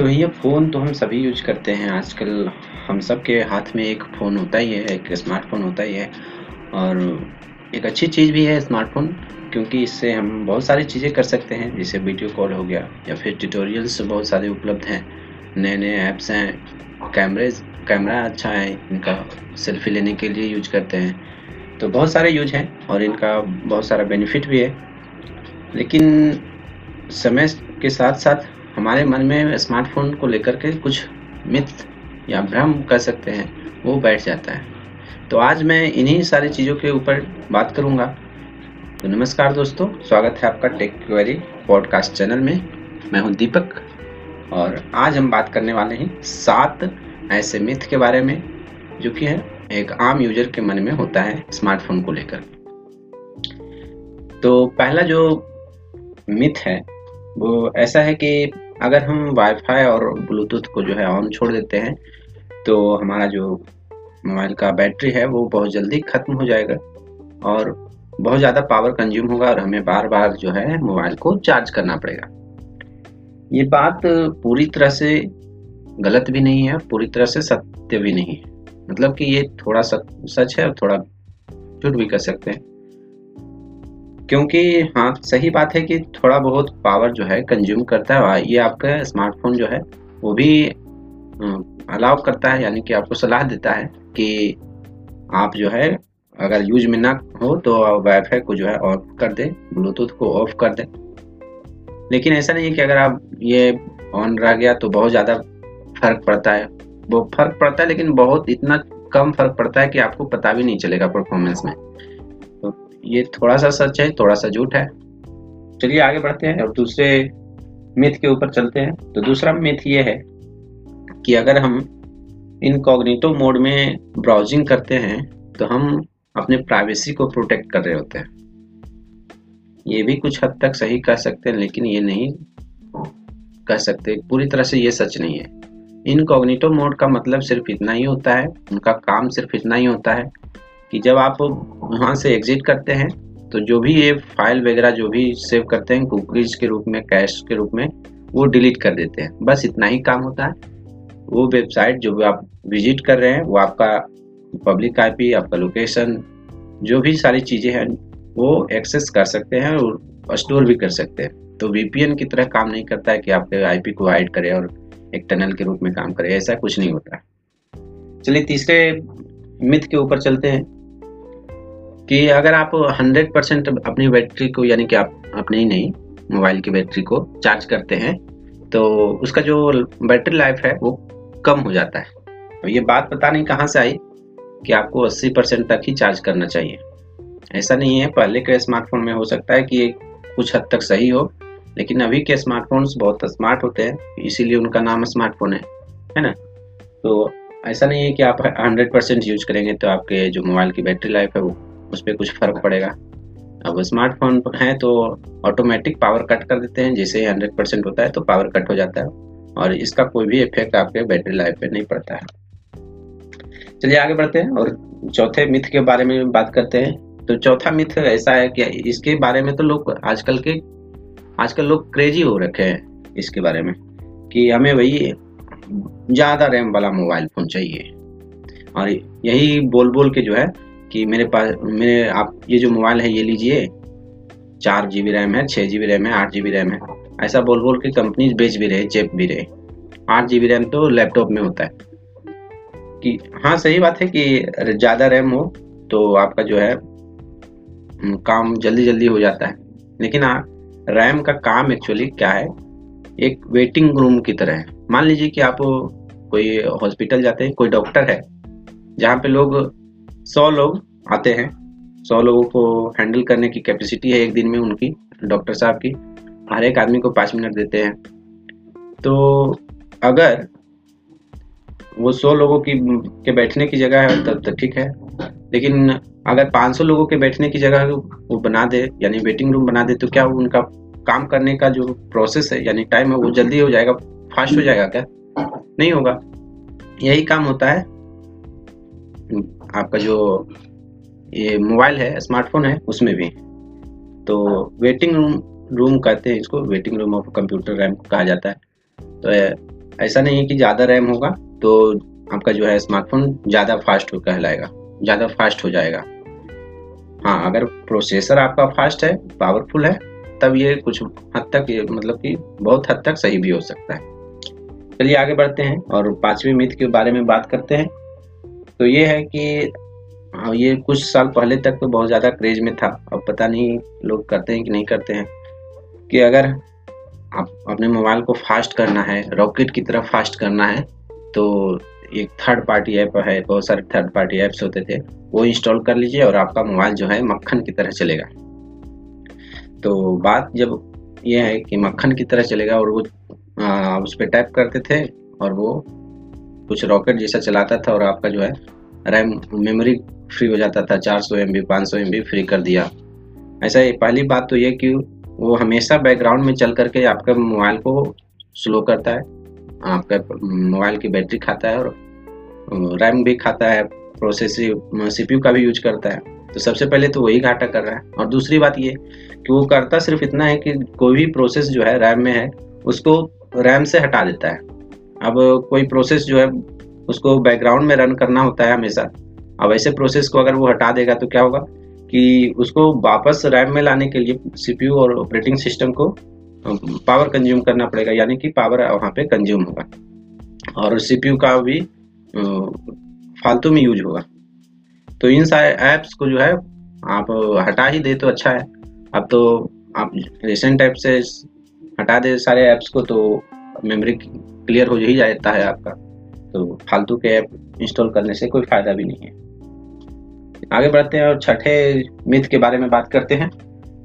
तो भैया फ़ोन तो हम सभी यूज़ करते हैं आजकल। हम सब के हाथ में एक फ़ोन होता ही है, एक स्मार्टफ़ोन होता ही है। और एक अच्छी चीज़ भी है स्मार्टफ़ोन क्योंकि इससे हम बहुत सारी चीज़ें कर सकते हैं। जैसे वीडियो कॉल हो गया, या फिर ट्यूटोरियल्स बहुत सारे उपलब्ध हैं। नए नए ऐप्स हैं कैमरेज कैमरा अच्छा है, इनका सेल्फी लेने के लिए यूज़ करते हैं। तो बहुत सारे यूज़ हैं और इनका बहुत सारा बेनिफिट भी है। लेकिन समय के साथ साथ हमारे मन में स्मार्टफ़ोन को लेकर के कुछ मिथ या भ्रम कर सकते हैं, वो बैठ जाता है। तो आज मैं इन्हीं सारी चीज़ों के ऊपर बात करूँगा। तो नमस्कार दोस्तों, स्वागत है आपका टेक क्वेरी पॉडकास्ट चैनल में। मैं हूँ दीपक और आज हम बात करने वाले हैं सात ऐसे मिथ के बारे में, जो कि है, एक आम यूज़र के मन में होता है स्मार्टफ़ोन को लेकर। तो पहला जो मिथ है वो ऐसा है कि अगर हम वाईफाई और ब्लूटूथ को जो है ऑन छोड़ देते हैं तो हमारा जो मोबाइल का बैटरी है, वो बहुत जल्दी ख़त्म हो जाएगा और बहुत ज़्यादा पावर कंज्यूम होगा और हमें बार बार जो है मोबाइल को चार्ज करना पड़ेगा। ये बात पूरी तरह से गलत भी नहीं है, पूरी तरह से सत्य भी नहीं है। मतलब कि ये थोड़ा सच है और थोड़ा झूठ भी कर सकते हैं। क्योंकि हाँ सही बात है कि थोड़ा बहुत पावर जो है कंज्यूम करता है ये आपका स्मार्टफ़ोन जो है, वो भी अलाउ करता है, यानी कि आपको सलाह देता है कि आप जो है, अगर यूज़ में ना हो तो वाईफाई को जो है ऑफ़ कर दें ब्लूटूथ को ऑफ़ कर दें। लेकिन ऐसा नहीं है कि अगर आप ये ऑन रह गया तो बहुत ज़्यादा फ़र्क पड़ता है। वो फ़र्क पड़ता है लेकिन बहुत इतना कम फ़र्क पड़ता है कि आपको पता भी नहीं चलेगा परफॉर्मेंस में। ये थोड़ा सा सच है थोड़ा सा झूठ है। चलिए आगे बढ़ते हैं और दूसरे मिथ के ऊपर चलते हैं। तो दूसरा मिथ ये है कि अगर हम इन इनकॉग्निटो मोड में ब्राउजिंग करते हैं तो हम अपने प्राइवेसी को प्रोटेक्ट कर रहे होते हैं। ये भी कुछ हद तक सही कह सकते हैं, लेकिन ये नहीं कह सकते। पूरी तरह से ये सच नहीं है। इन इनकॉग्निटो मोड का मतलब सिर्फ़ इतना ही होता है, उनका काम सिर्फ़ इतना ही होता है कि जब आप वहाँ से एग्जिट करते हैं तो जो भी ये फ़ाइल वगैरह जो भी सेव करते हैं कुकीज के रूप में कैश के रूप में, वो डिलीट कर देते हैं। बस इतना ही काम होता है। वो वेबसाइट जो भी आप विज़िट कर रहे हैं, वो आपका पब्लिक आईपी आपका लोकेशन जो भी सारी चीज़ें हैं, वो एक्सेस कर सकते हैं और स्टोर भी कर सकते हैं। तो वीपीएन की तरह काम नहीं करता है कि आपके आईपी को हाइड करे और एक टनल के रूप में काम करे। ऐसा कुछ नहीं होता। चलिए तीसरे मिथ के ऊपर चलते हैं। कि अगर आप 100 परसेंट अपनी बैटरी को, यानी कि आप अपने ही नहीं मोबाइल की बैटरी को चार्ज करते हैं तो उसका जो बैटरी लाइफ है, वो कम हो जाता है। तो ये बात पता नहीं कहाँ से आई कि आपको 80 परसेंट तक ही चार्ज करना चाहिए। ऐसा नहीं है, पहले के स्मार्टफ़ोन में हो सकता है कि कुछ हद तक सही हो, लेकिन अभी के स्मार्टफोन्स बहुत स्मार्ट होते हैं, इसीलिए उनका नाम स्मार्टफ़ोन है है ना? तो ऐसा नहीं है कि आप 100 परसेंट यूज़ करेंगे तो आपके जो मोबाइल की बैटरी लाइफ है, वो उस पर कुछ फ़र्क पड़ेगा। अब स्मार्टफ़ोन है तो ऑटोमेटिक पावर कट कर देते हैं, जैसे हंड्रेड परसेंट होता है तो पावर कट हो जाता है और इसका कोई भी इफ़ेक्ट आपके बैटरी लाइफ पे नहीं पड़ता है। चलिए आगे बढ़ते हैं और चौथे मिथ के बारे में बात करते हैं। तो चौथा मिथ ऐसा है कि इसके बारे में तो लोग आजकल के, आजकल लोग क्रेजी हो रखे हैं इसके बारे में कि हमें वही ज़्यादा रैम वाला मोबाइल फ़ोन चाहिए। और यही बोल बोल के जो है कि मेरे पास, मेरे, आप, ये जो मोबाइल है, ये लीजिए। चार जी बी रैम है छः जी बी रैम है, आठ जी बी रैम है। ऐसा बोल बोल के कंपनी बेच भी रहे चेप भी रहे। आठ जी बी रैम तो लैपटॉप में होता है। कि हाँ सही बात है कि ज़्यादा रैम हो तो आपका जो है काम जल्दी जल्दी हो जाता है। लेकिन हाँ रैम का काम एक्चुअली क्या है? एक वेटिंग रूम की तरह है। मान लीजिए कि आप कोई हॉस्पिटल जाते हैं, कोई डॉक्टर है, जहाँ पे लोग सौ लोग आते हैं। सौ लोगों को हैंडल करने की कैपेसिटी है एक दिन में उनकी डॉक्टर साहब की। हर एक आदमी को पाँच मिनट देते हैं। तो अगर वो सौ लोगों की, के बैठने की जगह है, तब तो ठीक है। लेकिन अगर 500 लोगों के बैठने की जगह वो बना दे, यानी वेटिंग रूम बना दे तो क्या उनका काम करने का जो प्रोसेस है, यानी टाइम है, वो जल्दी हो जाएगा फास्ट हो जाएगा क्या? नहीं होगा। यही काम होता है। आपका जो ये मोबाइल है, स्मार्टफ़ोन है, उसमें भी। तो वेटिंग रूम रूम कहते हैं इसको waiting room of computer RAM कहा जाता है। तो ऐसा नहीं है कि ज़्यादा रैम होगा तो आपका जो है स्मार्टफ़ोन ज़्यादा फास्ट हो कहलाएगा, ज़्यादा फास्ट हो जाएगा। हाँ अगर प्रोसेसर आपका फास्ट है पावरफुल है, तब ये कुछ हद तक ये मतलब कि बहुत हद तक सही भी हो सकता है। चलिए आगे बढ़ते हैं और पांचवी मिथ के बारे में बात करते हैं। तो ये है कि हाँ ये कुछ साल पहले तक तो बहुत ज़्यादा क्रेज में था। अब पता नहीं लोग करते हैं कि नहीं करते हैं। कि अगर आप अपने मोबाइल को फास्ट करना है रॉकेट की तरह फास्ट करना है तो एक थर्ड पार्टी ऐप है बहुत सारे थर्ड पार्टी ऐप्स होते थे वो इंस्टॉल कर लीजिए और आपका मोबाइल जो है मक्खन की तरह चलेगा। तो बात जब ये है कि मक्खन की तरह चलेगा और वो आ, उस पर टाइप करते थे और वो कुछ रॉकेट जैसा चलाता था और आपका जो है रैम मेमोरी फ्री हो जाता था, चार सौ एम बी पाँच सौ एम बी फ्री कर दिया। ऐसा पहली बात तो ये कि वो हमेशा बैकग्राउंड में चल करके आपका मोबाइल को स्लो करता है, आपका मोबाइल की बैटरी खाता है और रैम भी खाता है, प्रोसेसिव सीपीयू का भी यूज़ करता है। तो सबसे पहले तो वही घाटा कर रहा है। और दूसरी बात ये कि वो करता सिर्फ़ इतना है कि कोई भी प्रोसेस जो है रैम में है, उसको रैम से हटा देता है। अब कोई प्रोसेस जो है, उसको बैकग्राउंड में रन करना होता है हमेशा। अब ऐसे प्रोसेस को अगर वो हटा देगा तो क्या होगा कि उसको वापस रैम में लाने के लिए सीपीयू और ऑपरेटिंग सिस्टम को पावर कंज्यूम करना पड़ेगा, यानी कि पावर वहाँ पे कंज्यूम होगा। और सीपीयू का भी फालतू में यूज़ होगा। तो इन सारे ऐप्स को जो है, आप हटा ही दे तो अच्छा है। अब तो आप रिसेंट ऐप से हटा दे सारे ऐप्स को तो मेमोरी क्लियर हो ही जाता है आपका। तो फालतू के ऐप इंस्टॉल करने से कोई फ़ायदा भी नहीं है। आगे बढ़ते हैं और छठे मिथ के बारे में बात करते हैं।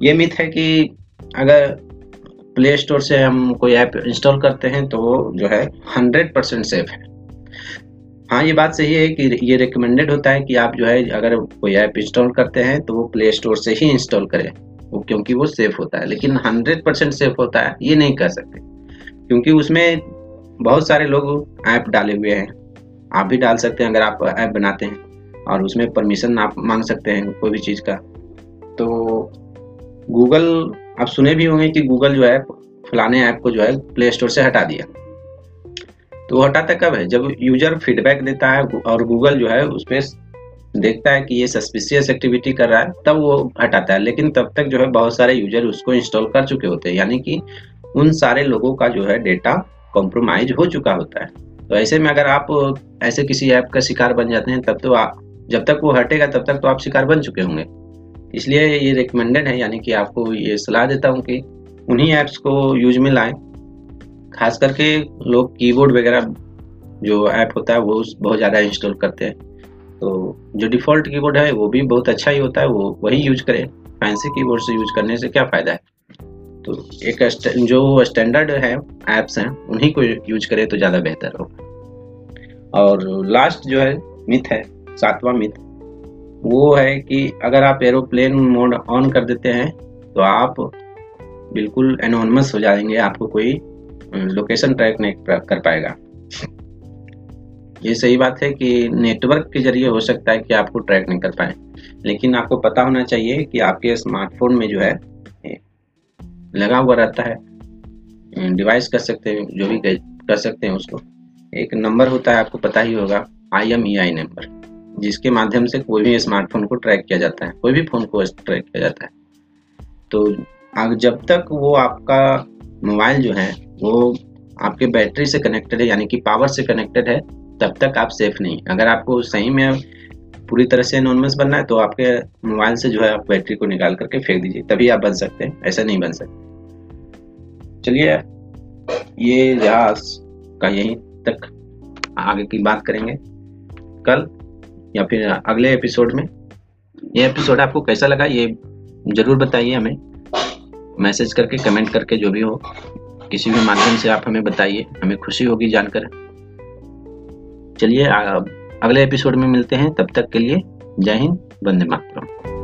ये मिथ है कि अगर प्ले स्टोर से हम कोई ऐप इंस्टॉल करते हैं तो जो है हंड्रेड परसेंट सेफ़ है। हाँ ये बात सही है कि ये रिकमेंडेड होता है कि आप जो है अगर कोई ऐप इंस्टॉल करते हैं तो वो प्ले स्टोर से ही इंस्टॉल करें। वो क्योंकि वो सेफ़ होता है, लेकिन हंड्रेड परसेंट सेफ़ होता है, ये नहीं कह सकते। क्योंकि उसमें बहुत सारे लोग ऐप डाले हुए हैं। आप भी डाल सकते हैं अगर आप ऐप बनाते हैं और उसमें परमिशन आप मांग सकते हैं कोई भी चीज़ का। तो गूगल आप सुने भी होंगे कि गूगल जो है, फलाने ऐप को जो है प्ले स्टोर से हटा दिया। तो हटाता कब है? जब यूज़र फीडबैक देता है और गूगल जो है उस पर देखता है कि ये सस्पिशियस एक्टिविटी कर रहा है, तब वो हटाता है। लेकिन तब तक जो है, बहुत सारे यूज़र उसको इंस्टॉल कर चुके होते हैं। यानी कि उन सारे लोगों का जो है डेटा कॉम्प्रोमाइज हो चुका होता है। तो ऐसे में अगर आप, ऐसे किसी ऐप का शिकार बन जाते हैं, तब तो आप जब तक वो हटेगा, तब तक तो आप शिकार बन चुके होंगे। इसलिए ये रिकमेंडेड है, यानी कि आपको ये सलाह देता हूँ कि उन्हीं ऐप्स को यूज़ में लाएँ। खास करके लोग कीबोर्ड वगैरह जो ऐप होता है, वो बहुत ज़्यादा इंस्टॉल करते हैं। तो जो डिफ़ॉल्ट कीबोर्ड है, वो भी बहुत अच्छा ही होता है, वो वही यूज़ करें। फैंसी कीबोर्ड से यूज़ करने से क्या फ़ायदा है? तो एक जो स्टैंडर्ड है ऐप्स हैं, उन्हीं को यूज़ करें तो ज़्यादा बेहतर होगा और लास्ट जो है मिथ है, सातवां मिथ वो है कि अगर आप एरोप्लेन मोड ऑन कर देते हैं तो आप बिल्कुल एनोनमस हो जाएँगे, आपको कोई लोकेशन ट्रैक नहीं कर पाएगा। ये सही बात है कि नेटवर्क के ज़रिए हो सकता है कि आपको ट्रैक नहीं कर पाए, लेकिन आपको पता होना चाहिए कि आपके स्मार्टफ़ोन में जो है लगा हुआ रहता है। डिवाइस कर सकते हैं, जो भी कर सकते हैं उसको। एक नंबर होता है, आपको पता ही होगा I M E I number जिसके माध्यम से कोई भी स्मार्टफ़ोन को ट्रैक किया जाता है, कोई भी फ़ोन को ट्रैक किया जाता है। तो जब तक वो आपका मोबाइल जो है, वो आपके बैटरी से कनेक्टेड है, यानी कि पावर से कनेक्टेड है, तब तक आप सेफ़ नहीं अगर आपको सही में पूरी तरह से एनोनमस बनना है तो आपके मोबाइल से जो है आप बैटरी को निकाल करके फेंक दीजिए, तभी आप बन सकते हैं, ऐसा नहीं बन सकते। चलिए, ये जहाज़ का यहीं तक, आगे की बात करेंगे। कल या फिर अगले एपिसोड में। ये एपिसोड आपको कैसा लगा, ये ज़रूर बताइए हमें। मैसेज करके कमेंट करके, जो भी हो। किसी भी माध्यम से आप हमें बताइए, हमें खुशी होगी जानकर। चलिए अगले एपिसोड में मिलते हैं तब तक के लिए जय हिंद वंदे मातरम।